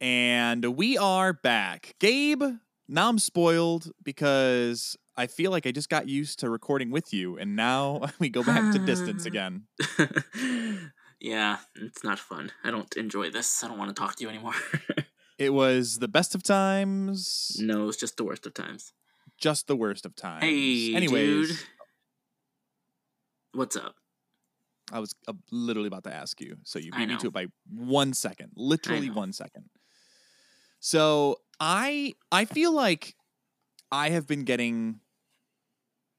And we are back. Gabe, now I'm spoiled because I feel like I just got used to recording with you, and now we go back to distance again. yeah, it's not fun. I don't enjoy this. I don't want to talk to you anymore. It was the best of times, no, it's just the worst of times. just the worst of times. Hey, Anyways, dude. What's up? I was uh, literally about to ask you, so you beat me to it by one second, literally one second. So I I feel like I have been getting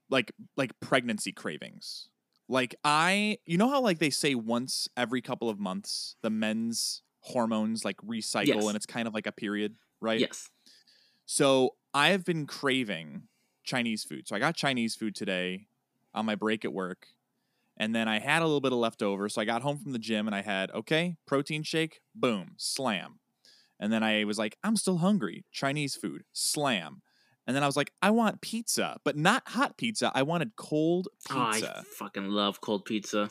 like like pregnancy cravings. Like I, you know how like they say once every couple of months the men's hormones like recycle Yes. and it's kind of like a period, right? Yes. So I have been craving Chinese food. So I got Chinese food today on my break at work. And then I had a little bit of leftover. So I got home from the gym and I had, okay, protein shake, boom, slam. And then I was like, I'm still hungry. Chinese food, slam. And then I was like, I want pizza, but not hot pizza. I wanted cold Oh, pizza. I fucking love cold pizza.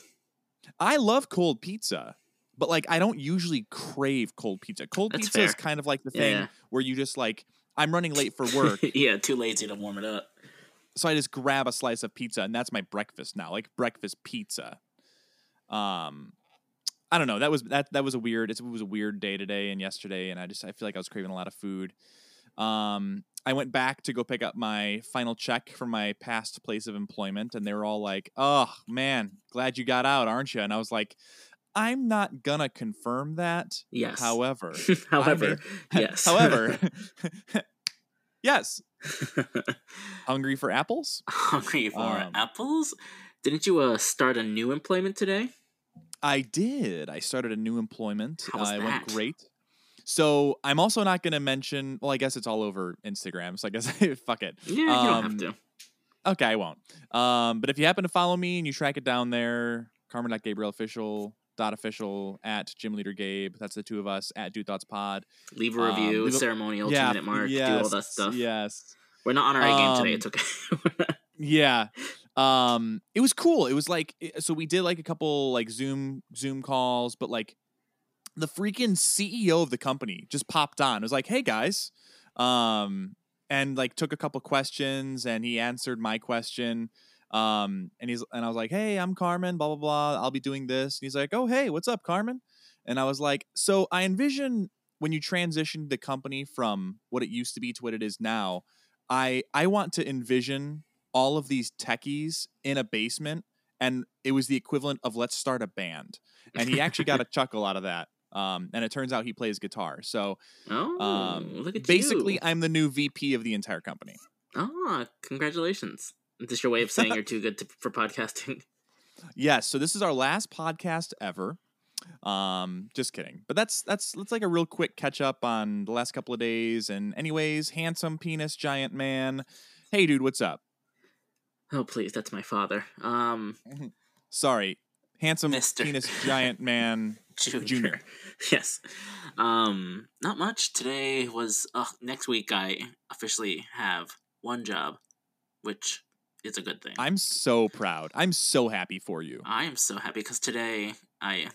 I love cold pizza, but like I don't usually crave cold pizza. Cold That's pizza is kind of like the thing yeah. where you just like, I'm running late for work. yeah, too lazy to warm it up. so I just grab a slice of pizza and that's my breakfast now, like breakfast pizza. Um I don't know. That was that that was a weird it was a weird day today and yesterday and I just I feel like I was craving a lot of food. Um I went back to go pick up my final check from my past place of employment and they were all like, "Oh, man, glad you got out, aren't you?" And I was like, "I'm not gonna confirm that. Yes. However, However, yes. however, yes. Hungry for apples? hungry for Um, apples. Didn't you uh start a new employment today? I did. I started a new employment. How was uh, it went that? great. So I'm also not going to mention. Well, I guess it's all over Instagram. So I guess fuck it. Yeah, you don't Um, have to. Okay, I won't. Um, but if you happen to follow me and you track it down there, Carmen.GabrielOfficial dot official at Gym Leader Gabe. That's the two of us at Dude Thoughts Pod. Leave a um, review, leave a- ceremonial, yeah, two minute mark, do all that stuff. Yes. We're not on our A game today. Um, It's okay. Yeah. Um it was cool. It was like so we did like a couple like Zoom Zoom calls, but like the freaking CEO of the company just popped on. It was like, "Hey guys." Um and like took a couple questions and he answered my question. Um and he's and I was like, "Hey, I'm Carmen, blah blah blah. I'll be doing this." And he's like, "Oh, hey, what's up, Carmen?" And I was like, "So I envision when you transitioned the company from what it used to be to what it is now, I I want to envision all of these techies in a basement and it was the equivalent of let's start a band. And he actually got a chuckle out of that um, and it turns out he plays guitar. So oh, um, look at basically you. i'm the new vp of the entire company. Oh, congratulations. Is this your way of saying you're too good to, for podcasting? yes so this is our last podcast ever. Um just kidding. But that's that's that's like a real quick catch up on the last couple of days. And anyways handsome penis giant man. Hey dude what's up Oh, please, that's my father. Um, sorry handsome Mister. penis giant man Junior. Junior. yes. Um, not much. Today was uh, next week. I officially have one job, which is a good thing. I'm so proud. I'm so happy for you. I am so happy because today I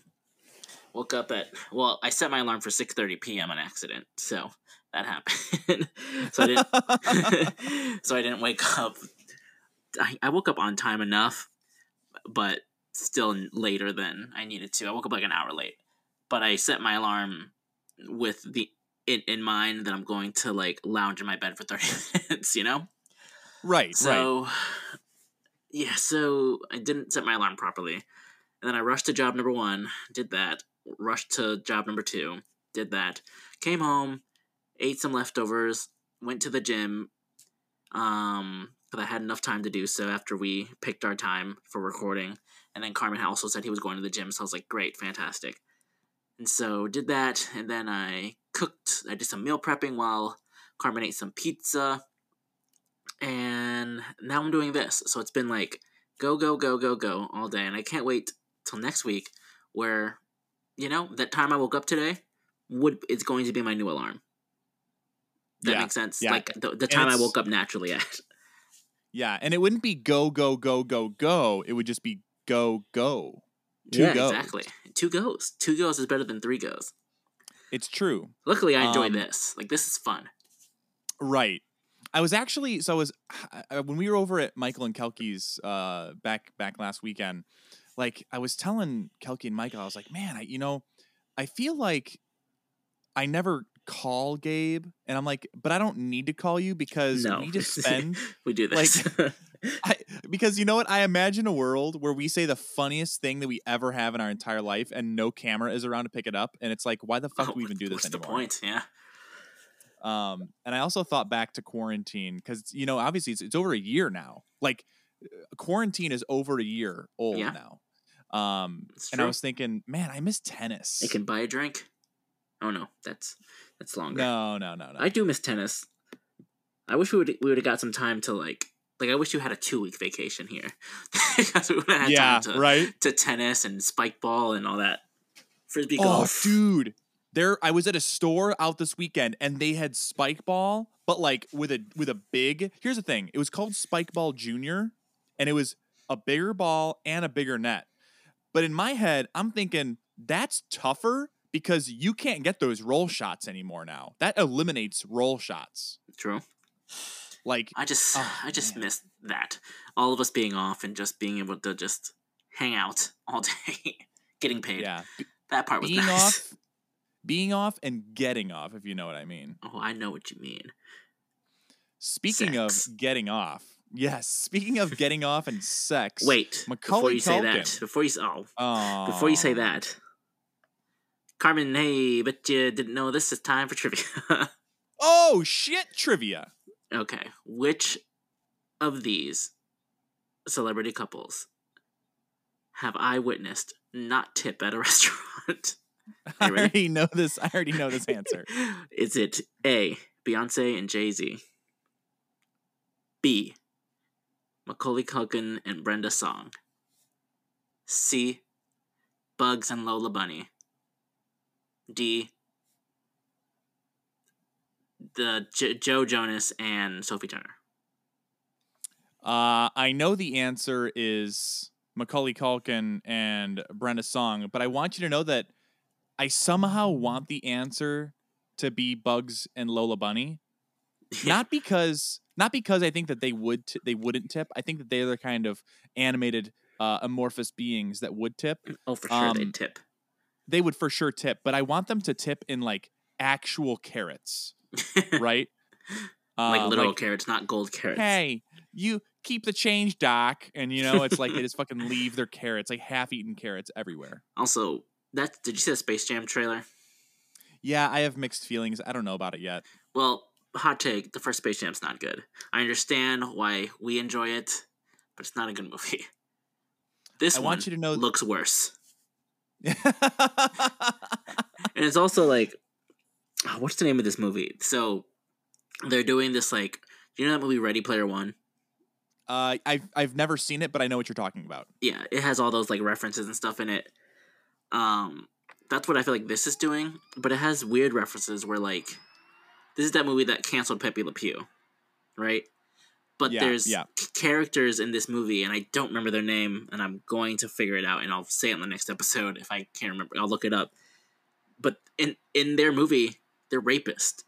woke up at well, I set my alarm for six thirty p.m. on accident, so that happened. so I didn't. so I didn't wake up. I, I woke up on time enough, but still later than I needed to. I woke up like an hour late, but I set my alarm with the in, in mind that I'm going to like lounge in my bed for thirty minutes. You know. right, right. So, yeah, so I didn't set my alarm properly. And then I rushed to job number one, did that. Rushed to job number two, did that. Came home, ate some leftovers, went to the gym. Um, because I had enough time to do so after we picked our time for recording. And then Carmen also said he was going to the gym, so I was like, great, fantastic. And so did that, and then I cooked. I did some meal prepping while Carmen ate some pizza and now I'm doing this. So it's been like go, go, go, go, go all day. And I can't wait till next week where, you know, that time I woke up today would it's going to be my new alarm. That yeah, makes sense. yeah. Like the, the time I woke up naturally at. Yeah, and it wouldn't be go go go go go. It would just be go go. Two yeah, goes. exactly. Two goes. Two goes is better than three goes. It's true. Luckily, I enjoy Um, this. Like this is fun. Right. I was actually so I was when we were over at Michael and Kelky's uh back back last weekend, like I was telling Kelky and Michael, I was like, man, I you know, I feel like I never call Gabe, and I'm like, but I don't need to call you because No. we just spend We do this. Like I, because you know what? I imagine a world where we say the funniest thing that we ever have in our entire life, and no camera is around to pick it up, and it's like, why the fuck Oh, do we even do this What's anymore? the point? Yeah. Um, and I also thought back to quarantine because you know, obviously, it's, it's over a year now. Like, uh, quarantine is over a year old Yeah. now. Um, and I was thinking, man, I miss tennis. I can buy a drink. Oh no, that's that's longer. no, no, no, no. I do miss tennis. I wish we would we would have got some time to like like I wish you had a two week vacation here because we would have had yeah, time to right. to tennis and spike ball and all that frisbee Oh, golf. dude. There I was at a store out this weekend and they had spike ball, but like with a with a big here's the thing. It was called Spike Ball Junior, and it was a bigger ball and a bigger net. But in my head, I'm thinking that's tougher because you can't get those roll shots anymore now. That eliminates roll shots. True. Like I just Oh, I just man. miss that. All of us being off and just being able to just hang out all day, getting paid. yeah, That part was being nice. off being off and getting off if you know what I mean. Oh, I know what you mean. Speaking Sex. of getting off, yes. Speaking of getting off and sex. Wait, before Macaulay you say that, before you oh, oh, before you say that, Carmen, hey, but you didn't know this is time for trivia. oh shit, trivia. okay, which of these celebrity couples have I witnessed not tip at a restaurant? I already know this. I already know this answer. Is it A, Beyonce and Jay Z? B, Macaulay Culkin and Brenda Song? C, Bugs and Lola Bunny? D, the J- Joe Jonas and Sophie Turner? Uh, I know the answer is Macaulay Culkin and Brenda Song, but I want you to know that I somehow want the answer to be Bugs and Lola Bunny. not because not because I think that they would t- they wouldn't tip. I think that they're the kind of animated uh, amorphous beings that would tip. Oh, for sure they Um, tip. They would for sure tip, but I want them to tip in like actual carrots, right? like Uh, literal carrots, not gold carrots. Hey, you keep the change, Doc, and you know it's like they just fucking leave their carrots, like half-eaten carrots everywhere. Also, that did you see the Space Jam trailer? Yeah, I have mixed feelings. I don't know about it yet. Well, hot take: the first Space Jam's not good. I understand why we enjoy it, but it's not a good movie. This I one want you to know. looks worse, and it's also like, oh, what's the name of this movie? So they're doing this like, you know that movie Ready Player One? uh, I've I've never seen it, but I know what you're talking about. Yeah, it has all those like references and stuff in it. Um, that's what I feel like this is doing, but it has weird references where like, this is that movie that canceled Pepe Le Pew, right? But Yeah, there's yeah. characters in this movie, and I don't remember their name, and I'm going to figure it out, and I'll say it in the next episode if I can't remember. I'll look it up. But in in their movie, they're rapists,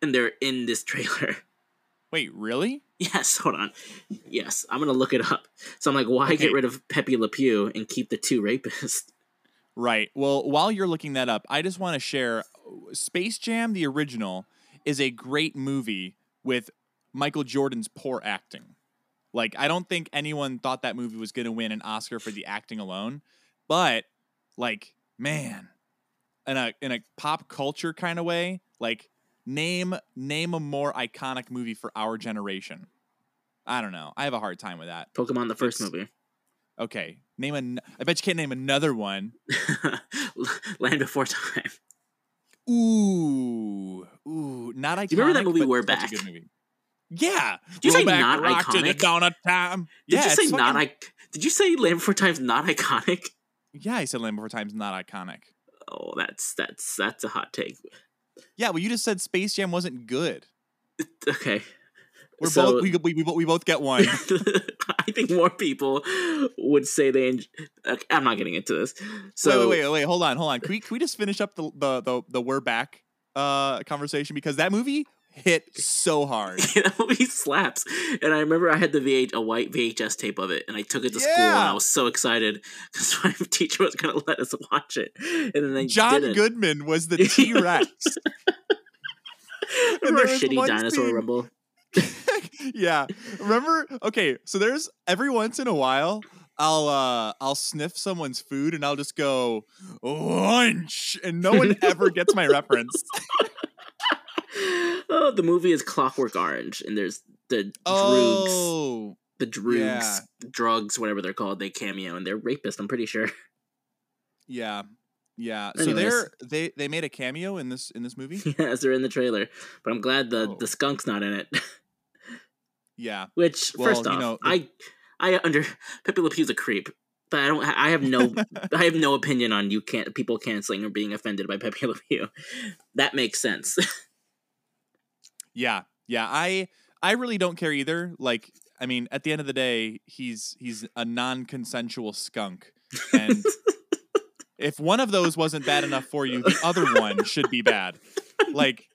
and they're in this trailer. Wait, really? Yes, hold on. Yes, I'm gonna look it up. So I'm like, why Okay. get rid of Pepe Le Pew and keep the two rapists? Right. Well, while you're looking that up, I just want to share Space Jam, the original, is a great movie with Michael Jordan's poor acting. Like, I don't think anyone thought that movie was going to win an Oscar for the acting alone, but like, man, in a in a pop culture kind of way, like name name a more iconic movie for our generation. I don't know. I have a hard time with that. Pokemon the first It's- movie, Okay, name an. I bet you can't name another one. Land Before Time. Ooh, ooh, not iconic. Do you remember that movie We're such a Back? good movie. Yeah. Did you say Roll back not the rock to the iconic? time. Did yeah, you say not? fucking- I- did you say Land Before Time's not iconic? Yeah, I said Land Before Time's not iconic. Oh, that's that's that's a hot take. Yeah, well, you just said Space Jam wasn't good. Okay, We're So- both we, we, we, we both get one. I think more people would say they. Enjoy, okay, I'm not getting into this. So wait, wait, wait, wait, hold on, hold on. Can we can we just finish up the the the, the we're back uh conversation because that movie hit so hard. that movie slaps. And I remember I had the VH a white VHS tape of it, and I took it to school, and I was so excited because my teacher was going to let us watch it, and then they John didn't. Goodman was the T Rex. Remember shitty dinosaur scene- rumble? yeah. Remember? Okay, so there's every once in a while I'll uh I'll sniff someone's food and I'll just go lunch and no one ever gets my reference. Oh, the movie is Clockwork Orange, and there's the drugs, Oh. the drugs, yeah. drugs, whatever they're called. They cameo, and they're rapists. I'm pretty sure. Yeah. Yeah. So they're they they made a cameo in this in this movie? yes, they're in the trailer, but I'm glad the Oh. the skunk's not in it. Yeah. Which Well, first you off, know, I I under Pepe Le Pew's a creep, but I don't. I have no. I have no opinion on you can't people canceling or being offended by Pepe Le Pew. That makes sense. Yeah. Yeah. I I really don't care either. Like I mean, at the end of the day, he's he's a non-consensual skunk. And if one of those wasn't bad enough for you, the other one should be bad. Like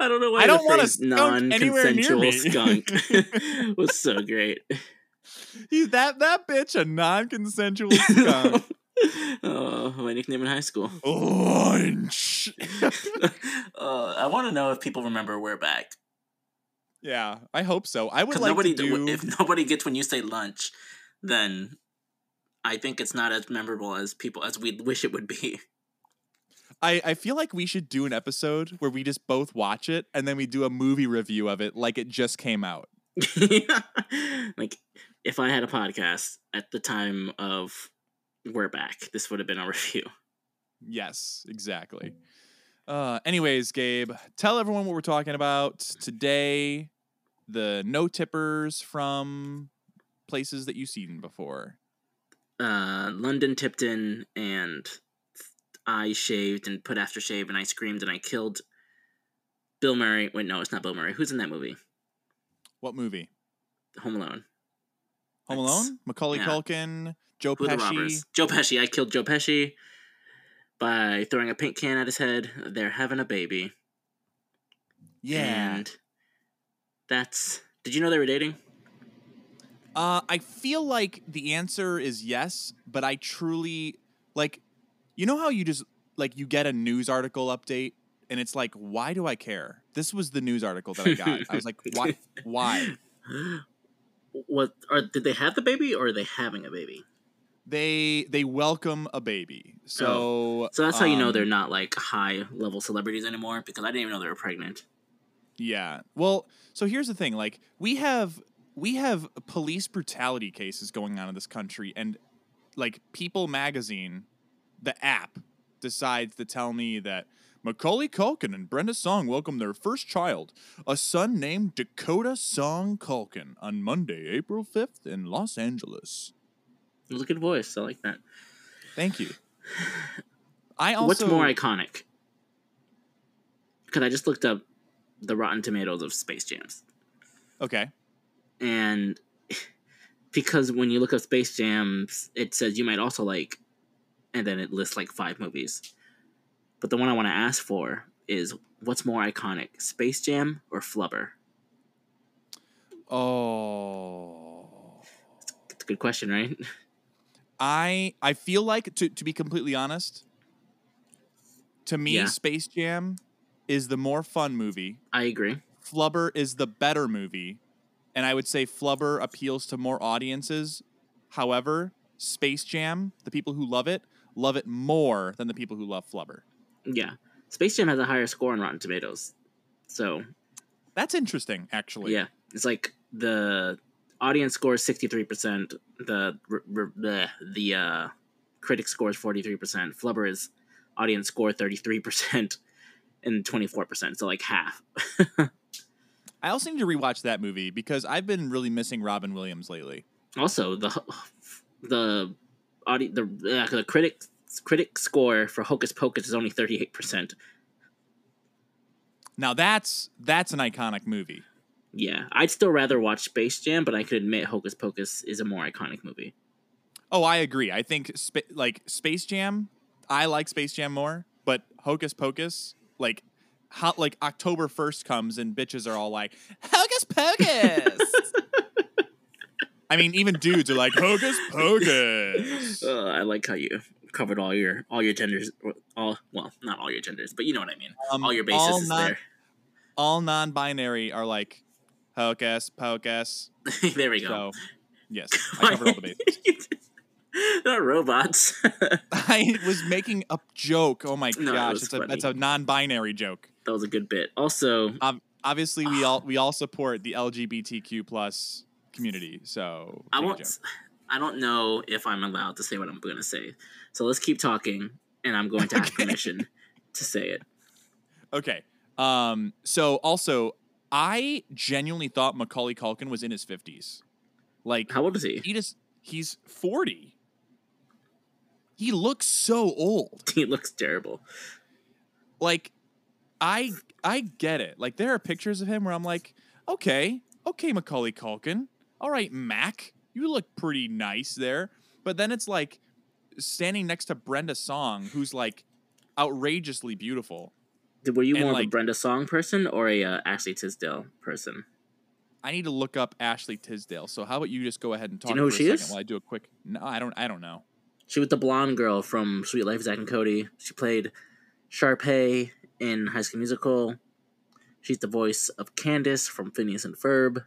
I don't know why I don't want a phrase skunk anywhere near non-consensual skunk was so great. he's that that bitch a non-consensual skunk. oh, my nickname in high school. Lunch. uh, I want to know if people remember we're back. yeah, I hope so. I would like nobody, to do. if nobody gets when you say lunch, then I think it's not as memorable as people as we wish it would be. I, I feel like we should do an episode where we just both watch it and then we do a movie review of it like it just came out. like if I had a podcast at the time of we're back, this would have been a review. Yes, exactly. Uh, anyways, Gabe, tell everyone what we're talking about today. The no tippers from places that you've seen before. Uh, London Tipton and I shaved and put aftershave and I screamed and I killed Bill Murray. Wait, no, it's not Bill Murray. Who's in that movie? What movie? Home Alone. Home That's- Alone? Macaulay yeah. Culkin, Joe Who the Pesci. robbers? Joe Pesci. I killed Joe Pesci by throwing a paint can at his head. They're having a baby. Yeah. And that's. Did you know they were dating? Uh, I feel like the answer is yes, but I truly like. You know how you just like you get a news article update and it's like, why do I care? This was the news article that I got. I was like, why? Why? What? Are, did they have the baby or are they having a baby? They they welcome a baby. So So that's how you know um, they're not like high level celebrities anymore because I didn't even know they were pregnant. Yeah. Well, so here's the thing. Like we have we have police brutality cases going on in this country and like People magazine, the app decides to tell me that Macaulay Culkin and Brenda Song welcomed their first child, a son named Dakota Song Culkin, on Monday, April 5th in Los Angeles. It was a good voice. I like that. Thank you. I also What's more iconic? Because I just looked up the Rotten Tomatoes of Space Jams. Okay. and because when you look up Space Jams, it says you might also like, and then it lists like five movies. But the one I want to ask for is what's more iconic, Space Jam or Flubber? Oh. It's a good question, right? I I feel like to to be completely honest, to me Yeah. Space Jam is the more fun movie. I agree. Flubber is the better movie, and I would say Flubber appeals to more audiences. However, Space Jam, the people who love it, love it more than the people who love Flubber. Yeah, Space Jam has a higher score on Rotten Tomatoes, so That's interesting, actually. yeah, it's like the audience score is sixty three percent. The r- r- the the uh, critic score is forty three percent. Flubber is audience score thirty three percent and twenty four percent. So like half. I also need to rewatch that movie because I've been really missing Robin Williams lately. Also, the the audi- the uh, the critic critic score for Hocus Pocus is only thirty eight percent. Now that's that's an iconic movie. Yeah, I'd still rather watch Space Jam, but I could admit Hocus Pocus is a more iconic movie. Oh, I agree. I think spa- like Space Jam, I like Space Jam more, but Hocus Pocus, like how like October 1st comes and bitches are all like Hocus Pocus. I mean, even dudes are like Hocus Pocus. Uh, I like how you covered all your all your genders, all well, not all your genders, but you know what I mean. Um, all your bases all is non- there. All non-binary are like Hocus Pocus. there we go. So, yes, I covered all the bases. They're not robots. I was making a joke. Oh my No, gosh, it's a it's a non-binary joke. that was a good bit. Also, Obviously, we all we all support the LGBTQ plus community. So I won't. I don't know if I'm allowed to say what I'm going to say. So let's keep talking, and I'm going to ask Okay. permission to say it. Okay. Um. So also, I genuinely thought Macaulay Culkin was in his fifties. Like How old is he? he just he's forty. He looks so old. He looks terrible. Like, I I get it. Like there are pictures of him where I'm like, okay, okay, Macaulay Culkin. All right, Mac, you look pretty nice there. But then it's like standing next to Brenda Song, who's like outrageously beautiful. Were you more of a Brenda Song person or a uh, Ashley Tisdale person? I need to look up Ashley Tisdale. So how about you just go ahead and talk you know who she is? while I do a quick. No, I don't. I don't know. She was the blonde girl from Suite Life of Zack and Cody. She played Sharpay in High School Musical. She's the voice of Candace from Phineas and Ferb.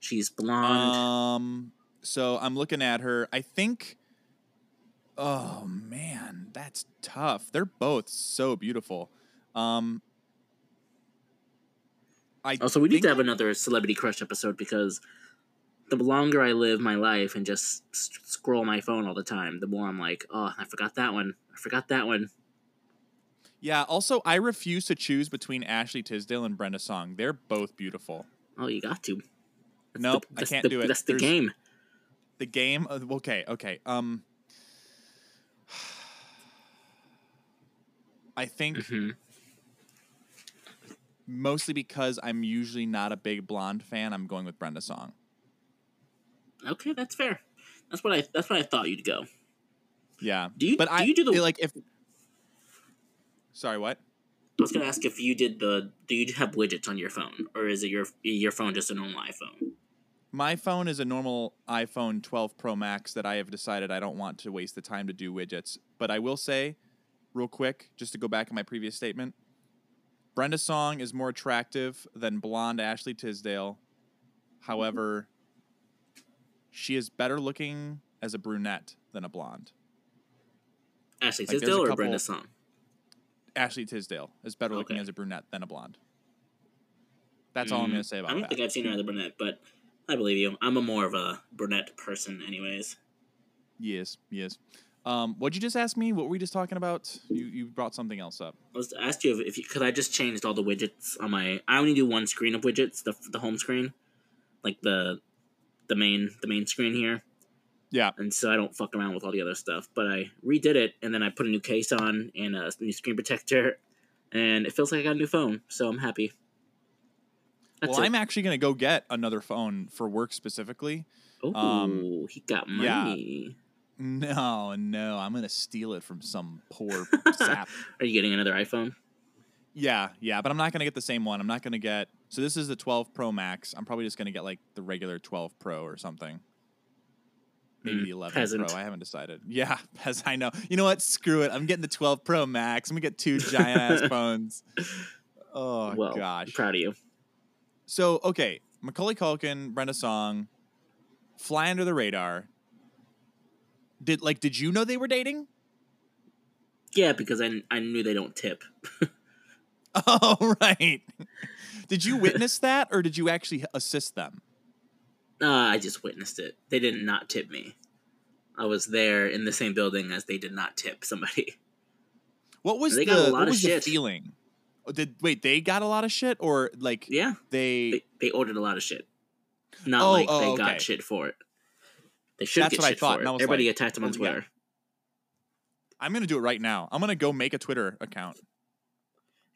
She's blonde. Um. So I'm looking at her. I think. Oh man, that's tough. They're both so beautiful. Um. I also, we need to have I- another celebrity crush episode because the longer I live my life and just scroll my phone all the time, the more I'm like, oh, I forgot that one. I forgot that one. Yeah. Also, I refuse to choose between Ashley Tisdale and Brenda Song. They're both beautiful. Oh, you got to. That's Nope, the- I can't the- do it. That's the There's- game. The game. Okay. Okay. Um. I think hmm mostly because I'm usually not a big blonde fan. I'm going with Brenda Song. Okay, that's fair. That's what I. That's what I thought you'd go. Yeah. Do you? But do I you do the? like if. Sorry. What? I was gonna ask if you did the. Do you have widgets on your phone, or is it your your phone just a normal iPhone? My phone is a normal iPhone 12 Pro Max that I have decided I don't want to waste the time to do widgets. But I will say, real quick, just to go back on my previous statement, Brenda Song is more attractive than blonde Ashley Tisdale. However, she is better looking as a brunette than a blonde. Ashley Like, Tisdale or couple- Brenda Song? Ashley Tisdale is better looking Okay. as a brunette than a blonde. That's all I'm Mm, going to say about that. I don't that. think I've seen her as a brunette, but I believe you. I'm a more of a brunette person, anyways. Yes, yes. Um, what'd you just ask me? What were we just talking about? You you brought something else up. I was asked you if, if you because I just changed all the widgets on my. I only do one screen of widgets, the the home screen, like the the main the main screen here. Yeah. And so I don't fuck around with all the other stuff. But I redid it, and then I put a new case on and a new screen protector, and it feels like I got a new phone. So I'm happy. That's well, it. I'm actually going to go get another phone for work specifically. Oh, um, he got yeah. No, no, I'm to steal it from some poor sap. Are you getting another iPhone? Yeah, yeah, but I'm not to get the same one. I'm not to get. So this is the 12 Pro Max. I'm probably just to get like the regular 12 Pro or something. Maybe Mm, the 11 peasant. Pro. I haven't decided. Yeah, as I know. You know what? Screw it. I'm getting the 12 Pro Max. I'm to get two giant ass phones. Oh well, gosh. I'm proud of you. So okay, Macaulay Culkin, Brenda Song, fly under the radar. Did like did you know they were dating? Yeah, because I, I knew they don't tip. Oh right. Did you witness that or did you actually assist them? Uh, I just witnessed it. They did not tip me. I was there in the same building as they did not tip somebody. What was They the got a lot what of was the shit. feeling? Oh, Did wait they got a lot of shit or like Yeah, they? they, they ordered a lot of shit. Not Oh, like oh, they okay. got shit for it. They should That's get what I thought, for it. I Everybody like, attacked him on oh, yeah. Twitter. I'm gonna do it right now. I'm gonna go make a Twitter account.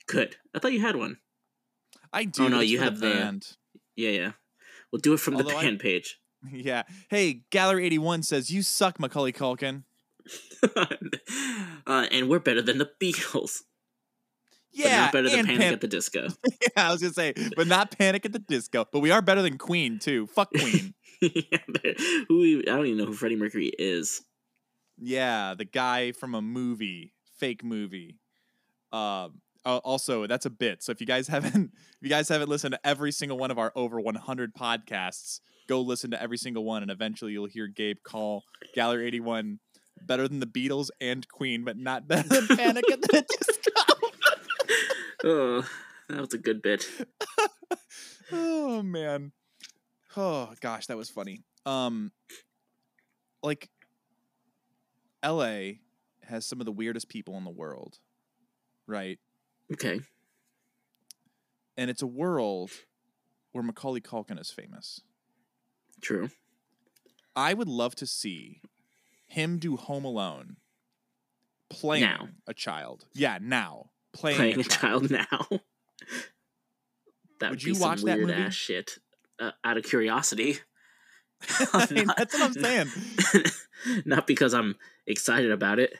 Good. I thought you had one. I do. Oh, no, you have the- band. Yeah, yeah. We'll do it from the Although I- band page. Yeah. Hey, Gallery 81 says, You suck, Macaulay Culkin. uh, and we're better than the Beatles. but Yeah. not better than and Panic Pan- at the Disco. yeah, I was going to say, but not Panic at the Disco. But we are better than Queen, too. Fuck Queen. Yeah, who I don't even know who Freddie Mercury is. yeah, the guy from a movie, fake movie. Um, uh, also, that's a bit. So if you guys haven't, if you guys haven't listened to every single one of our over 100 podcasts, go listen to every single one, and eventually you'll hear Gabe call Gallery 81 better than the Beatles and Queen, but not better than Panic at the Disco. Oh, that was a good bit. oh man. Oh gosh, that was funny. Um like LA has some of the weirdest people in the world. Right? Okay. And it's a world where Macaulay Culkin is famous. True. I would love to see him do Home Alone playing Now. a child. Yeah, now. Playing, Playing a a child now. that Would would, you be watch some that weird movie? ass shit. Uh, out of curiosity. I mean, that's what I'm saying. Not because I'm excited about it.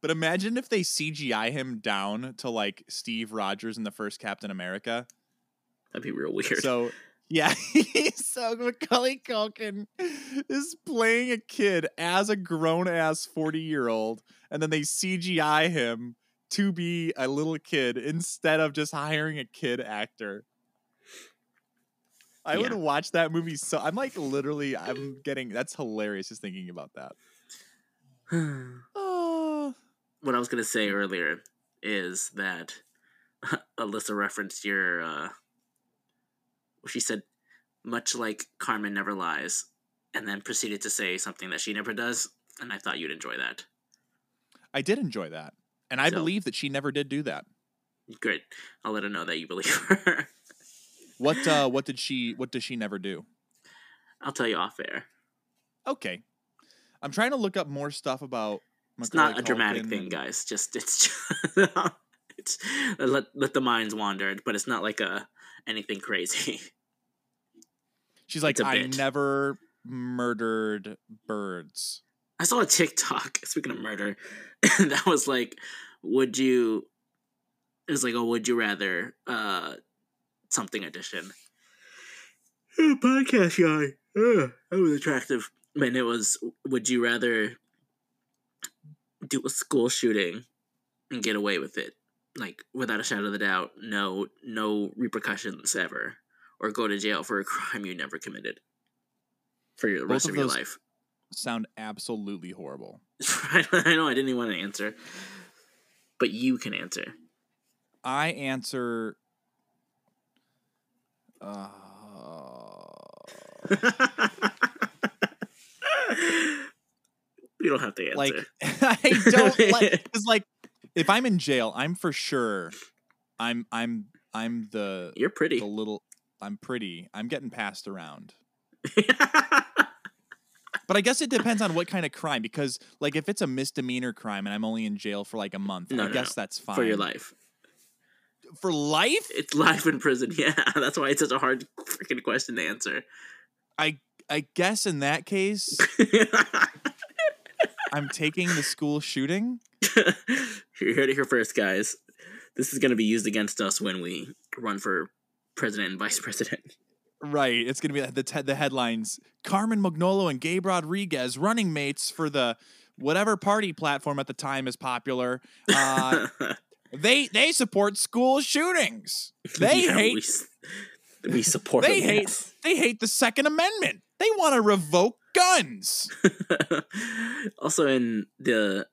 But imagine if they CGI him down to like Steve Rogers in the first Captain America. That'd be real weird. So yeah, so Macaulay Culkin is playing a kid as a grown ass forty year old, and then they CGI him to be a little kid instead of just hiring a kid actor. I would Yeah. watch that movie so I'm like literally I'm getting that's hilarious just thinking about that. Oh, what I was gonna say earlier is that Alyssa referenced your. Uh, she said, much like Carmen never lies, and then proceeded to say something that she never does, and I thought you'd enjoy that. I did enjoy that. And I So- believe that she never did do that. Great, I'll let her know that you believe her. What uh what did she what does she never do? I'll tell you off air. Okay. I'm trying to look up more stuff about It's Macaulay not a dramatic thing, guys. Just it's just, it's let let the minds wander, but it's not like a anything crazy. She's like, I bit. never murdered birds. I saw a TikTok, speaking of murder, that was like, would you it was like, oh, would you rather uh something edition. podcast guy. Ugh, that was attractive. And it was would you rather do a school shooting and get away with it? Like without a shadow of a doubt, no no repercussions ever. Or go to jail for a crime you never committed. For your, the Both rest of of your life. Sound absolutely horrible. I know I didn't even want to answer, but you can answer. I answer uh, you don't have to answer. like I don't like cuz like if I'm in jail, I'm for sure I'm I'm I'm the You're pretty. the little I'm pretty. I'm getting passed around. But I guess it depends on what kind of crime because like if it's a misdemeanor crime and I'm only in jail for like a month, No, I no, guess that's fine. for your life. For life? It's life in prison. Yeah, that's why it's such a hard freaking question to answer. I I guess in that case I'm taking the school shooting. You're here to hear first, guys. This is going to be used against us when we run for president and vice president. Right. It's going to be the te- the headlines Carmen Magnolo and Gabe Rodriguez running mates for the whatever party platform at the time is popular. Uh, they they support school shootings. They Yeah, hate We, we support. they them, hate yes. they hate the second amendment. They want to revoke guns. also, in the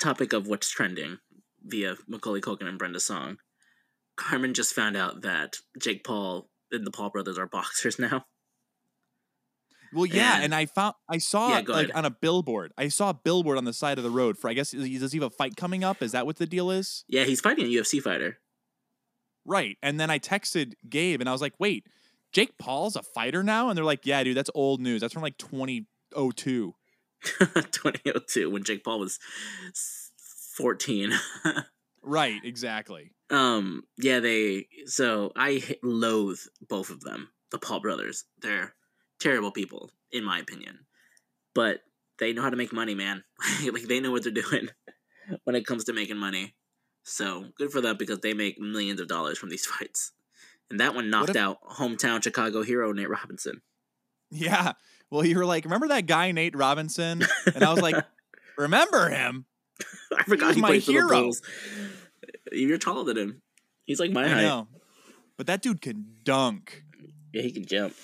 topic of what's trending via Macaulay Culkin and Brenda Song, Carmen just found out that Jake Paul and the Paul brothers are boxers now. Well, yeah, And- and I found I saw Yeah, like ahead. on a billboard. I saw a billboard on the side of the road for I guess does he have a fight coming up? Is that what the deal is? Yeah, he's fighting a UFC fighter. Right. And then I texted Gabe and I was like, "Wait, Jake Paul's a fighter now?" And they're like, "Yeah, dude, that's old news. That's from like 2002." 2002 when Jake Paul was s- 14. Right, exactly. um yeah, they so I loathe both of them. the Paul brothers. They're terrible people, in my opinion. But they know how to make money, man. like they know what they're doing when it comes to making money. So good for them because they make millions of dollars from these fights. And that one knocked if- out hometown Chicago hero Nate Robinson. Yeah. Well, you were like, remember that guy Nate Robinson? And I was like, remember him? I forgot was he my played for the hero. You're taller than him. He's like my I height. know. But that dude can dunk. Yeah, he can jump.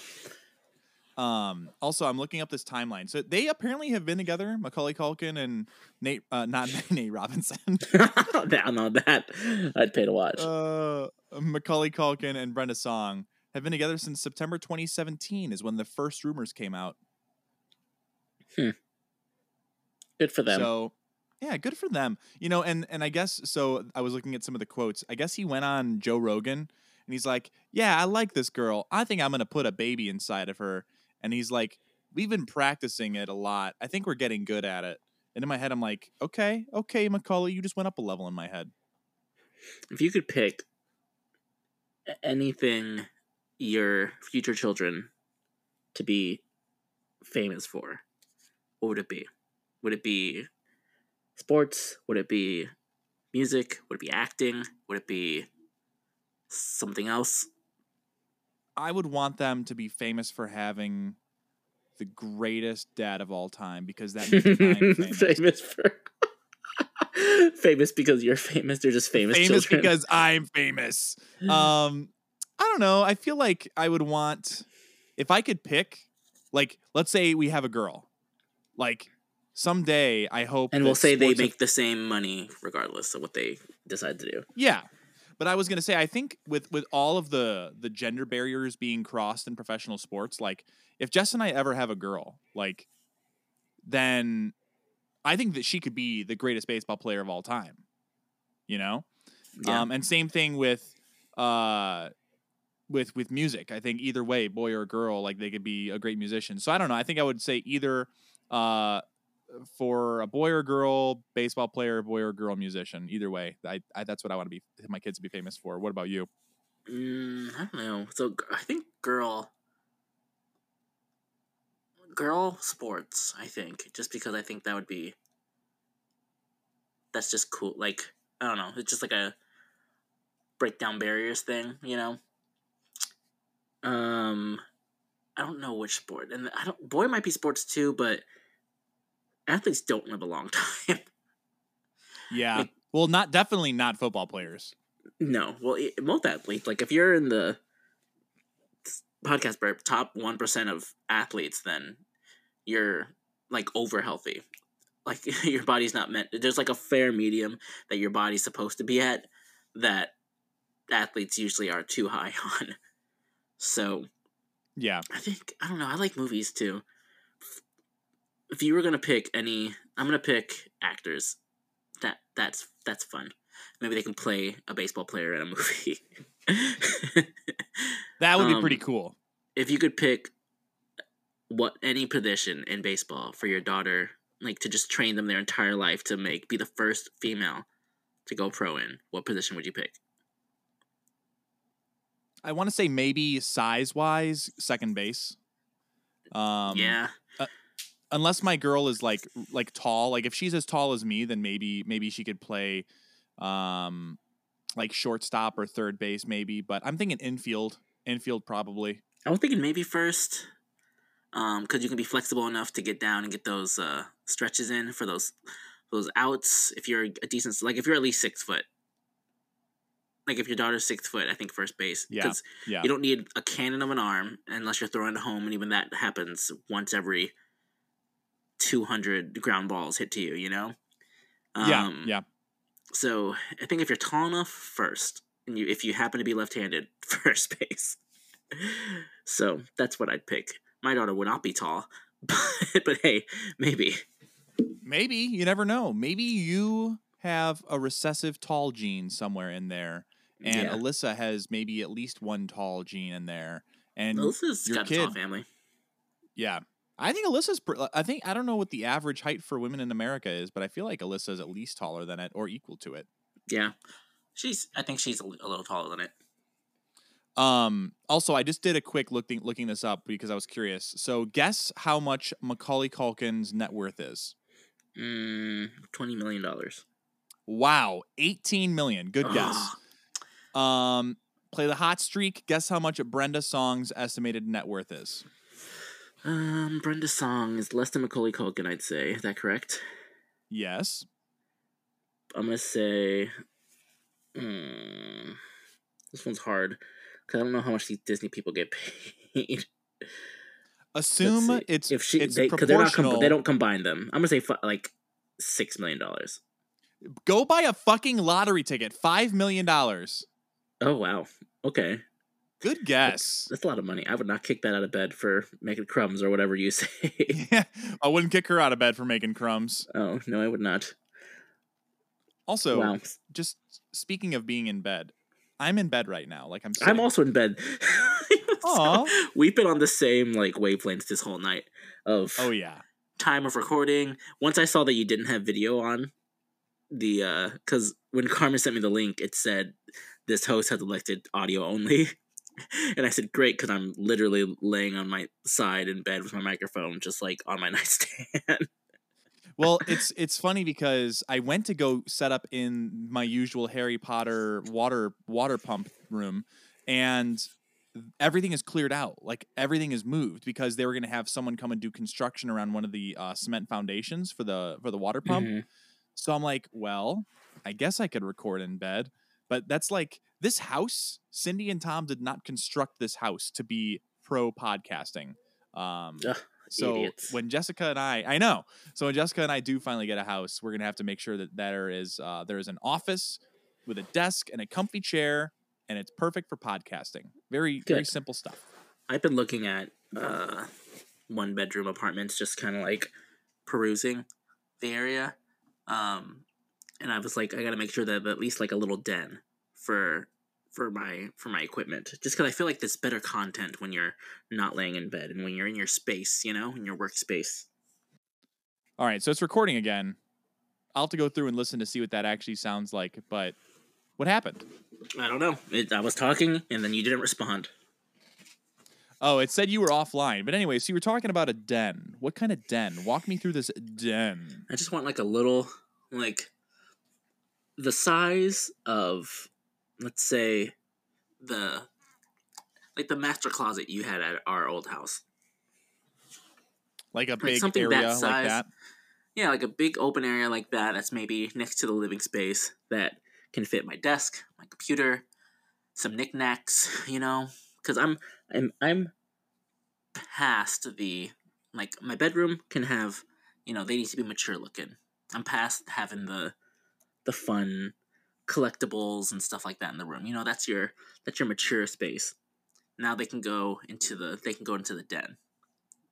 Um, also, I'm looking up this timeline. So they apparently have been together, Macaulay Culkin and Nate, uh, not Nate Robinson, that, no, that I'd pay to watch. uh, Macaulay Culkin and Brenda Song have been together since September 2017 is when the first rumors came out. Good for them. So, yeah, good for them. You know, and and I guess so. I was looking at some of the quotes. I guess he went on Joe Rogan and he's like, "Yeah, I like this girl. I think I'm gonna put a baby inside of her." And he's like, "We've been practicing it a lot. I think we're getting good at it." And in my head, I'm like, "Okay, okay, Macaulay, you just went up a level in my head." if you could pick anything your future children to be famous for, what would it be? Would it be sports? Would it be music? Would it be acting? Would it be something else? I would want them to be famous for having the greatest dad of all time because that means I'm famous. famous for famous because you're famous. They're just famous. famous children. because I'm famous. Um, I don't know. I feel like I would want if I could pick, like, let's say we have a girl, like someday I hope, and we'll say they make the same money regardless of what they decide to do. yeah. But I was gonna say, I think with with all of the the gender barriers being crossed in professional sports, like if Jess and I ever have a girl, like, then I think that she could be the greatest baseball player of all time. You know, Yeah. Um, and same thing with uh, with with music. I think either way, boy or girl, like they could be a great musician. So I don't know. I think I would say either uh, for a boy or girl baseball player, boy or girl musician. Either way, I, I that's what I want to be my kids to be famous for. What about you? Mm, I don't know. So I think girl, girl sports. I think just because I think that would be. That's just cool. Like I don't know. It's just like a break down barriers thing, you know. Um, I don't know which sport, and I don't. Boy might be sports too, but athletes don't live a long time. Yeah. Like- well, not definitely not football players. No, well, i- most athletes, like if you're in the podcast burp top one percent of athletes, then you're like over healthy. Like your body's not meant. There's like a fair medium that your body's supposed to be at that athletes usually are too high on. So Yeah. I think I don't know. I like movies too. If you were gonna pick any, I'm gonna pick actors. That that's that's fun. Maybe they can play a baseball player in a movie. That would be pretty Um, cool. if you could pick what any position in baseball for your daughter, like to just train them their entire life to make be the first female to go pro in, what position would you pick? I want to say maybe size wise, second base. Um, yeah, unless my girl is like like tall like if she's as tall as me then maybe maybe she could play um like shortstop or third base maybe but i'm thinking infield infield probably I was thinking maybe first, um, because you can be flexible enough to get down and get those uh stretches in for those those outs. If you're a decent, like if you're at least six foot, like if your daughter's six foot, I think first base. Yeah, yeah You don't need a cannon of an arm unless you're throwing it home, and even that happens once every two hundred ground balls hit to you. You know. yeah Um, yeah So I think if you're tall enough, first, and you if you happen to be left-handed, first base. so that's what I'd pick. My daughter would not be tall, but but hey, maybe. maybe you never know maybe you have a recessive tall gene somewhere in there and Yeah. alyssa has maybe at least one tall gene in there and Alyssa's your got a tall family. yeah i think alyssa's pr- i think i don't know what the average height for women in america is but i feel like alyssa's at least taller than it or equal to it Yeah, she's. I think she's a, a little taller than it. Um, also, I just did a quick looking looking this up because I was curious. So, guess how much Macaulay Culkin's net worth is? Mm, Twenty million dollars. Wow, eighteen million. Good guess. Um, play the hot streak. Guess how much Brenda Song's estimated net worth is? Um, Brenda Song is less than Macaulay Culkin. I'd say. Is that correct? Yes. I'm gonna say. Mm, this one's hard because I don't know how much these Disney people get paid. Assume it's if she, it's they, 'cause they're not com- proportional. they don't combine them. I'm gonna say like six million dollars. Go buy a fucking lottery ticket. Five million dollars. Oh wow. Okay, Good guess. that's a lot of money. I would not kick that out of bed for making crumbs or whatever you say. Yeah, I wouldn't kick her out of bed for making crumbs. oh no, I would not. Also, wow. just speaking of being in bed, I'm in bed right now. Like I'm. I'm also in bed. Aw. We've been on the same like wavelengths this whole night of Oh yeah. time of recording. Once I saw that you didn't have video on the uh cuz when Carmen sent me the link it said this host has elected audio only. And I said great cuz I'm literally laying on my side in bed with my microphone just like on my nightstand. Well, it's it's funny because I went to go set up in my usual Harry Potter water water pump room, and everything is cleared out. Like everything is moved because they were going to have someone come and do construction around one of the uh, cement foundations for the for the water pump. Mhm. So I'm like, well, I guess I could record in bed, but that's like this house. Cindy and Tom did not construct this house to be pro podcasting. Um, Ugh, so idiots. when Jessica and I, I know. So when Jessica and I do finally get a house, we're gonna have to make sure that there is uh, there is an office with a desk and a comfy chair, and it's perfect for podcasting. Very very simple stuff. I've been looking at uh one bedroom apartments just kind of like perusing the area. Um and I was like I got to make sure that I have at least like a little den for for my for my equipment just cuz I feel like there's better content when you're not laying in bed and when you're in your space, you know, in your workspace. All right, so it's recording again. I'll have to go through and listen to see what that actually sounds like. But what happened? I don't know. It, I was talking and then you didn't respond. Oh, it said you were offline. But anyway, so you were talking about a den. What kind of den? Walk me through this den. I just want like a little like the size of let's say the like the master closet you had at our old house. Like a big something that area like size. that. Yeah, like a big open area like that that's maybe next to the living space that can fit my desk, my computer, some knickknacks, you know, cuz I'm I'm I'm past the like my bedroom can have, you know, they need to be mature looking. I'm past having the the fun collectibles and stuff like that in the room. You know, that's your that's your mature space. Now they can go into the they can go into the den.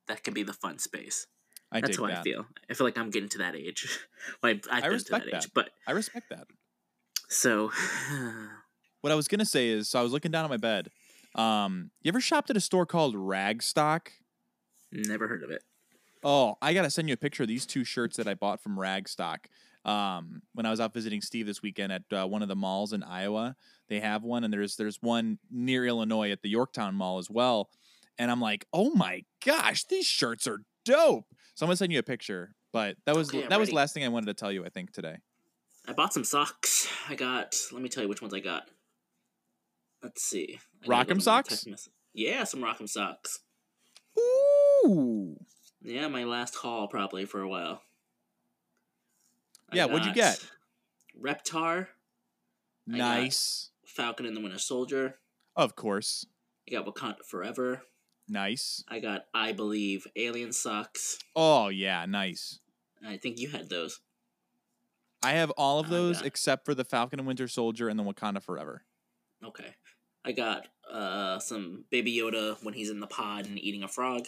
That can be the fun space. I That's how that. I feel. I feel like I'm getting to that age. well, I've, I've been to respect that age, that. but I respect that. so What I was gonna say is, so I was looking down at my bed. Um, you ever shopped at a store called Ragstock? never heard of it. Oh, I gotta send you a picture of these two shirts that I bought from Ragstock. Um, when I was out visiting Steve this weekend at uh, one of the malls in Iowa, they have one, and there's there's one near Illinois at the Yorktown Mall as well. And I'm like, oh my gosh, these shirts are dope. So I'm gonna send you a picture. But that was Okay, that was the last thing I wanted to tell you. I think today. I bought some socks. I got. Let me tell you which ones I got. Let's see. I Rock'em them in my socks? Yeah, some Rock'em socks. Ooh. Yeah, my last haul probably for a while. Yeah, what'd you get? Reptar, Nice. Falcon and the Winter Soldier. Of course. I got Wakanda Forever. Nice. I got I Believe Alien socks. Oh yeah, nice. I think you had those. I have all of those except for the Falcon and Winter Soldier and the Wakanda Forever. Okay. I got uh some Baby Yoda when he's in the pod and eating a frog.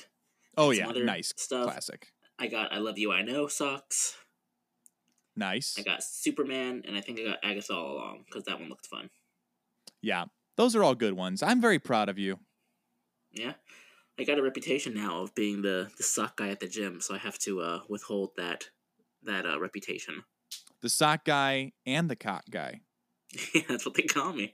Oh yeah, nice. stuff. Classic. I got I Love You I Know socks. Nice. I got Superman, and I think I got Agatha all along because that one looked fun. Yeah. Those are all good ones. I'm very proud of you. Yeah, I got a reputation now of being the the sock guy at the gym, so I have to uh, withhold that that uh, reputation. The sock guy and the cock guy. yeah, that's what they call me.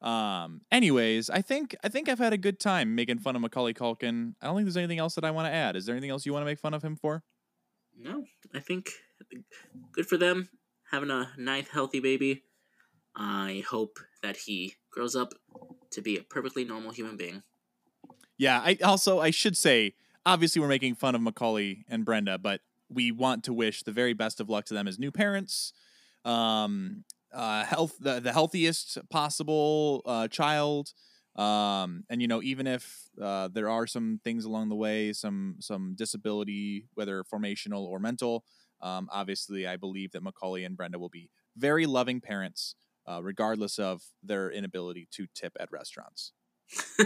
Um. Anyways, I think I think I've had a good time making fun of Macaulay Culkin. I don't think there's anything else that I want to add. Is there anything else you want to make fun of him for? No, I think good for them having a ninth healthy baby. I hope that he grows up to be a perfectly normal human being. Yeah. I also I should say, obviously we're making fun of Macaulay and Brenda, but we want to wish the very best of luck to them as new parents. Um. Uh. Health. The the healthiest possible uh, child. Um. And you know, even if uh, there are some things along the way, some some disability, whether formational or mental. Um, obviously, I believe that Macaulay and Brenda will be very loving parents, uh, regardless of their inability to tip at restaurants.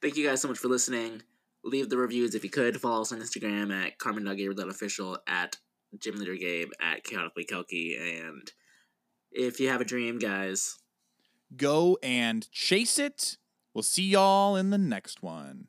Thank you guys so much for listening. Leave the reviews if you could. Follow us on Instagram at Carmen.Gabriel.official, at Gym Leader Gabe, at Chaotically Kelky. And if you have a dream, guys, Go and chase it. We'll see y'all in the next one.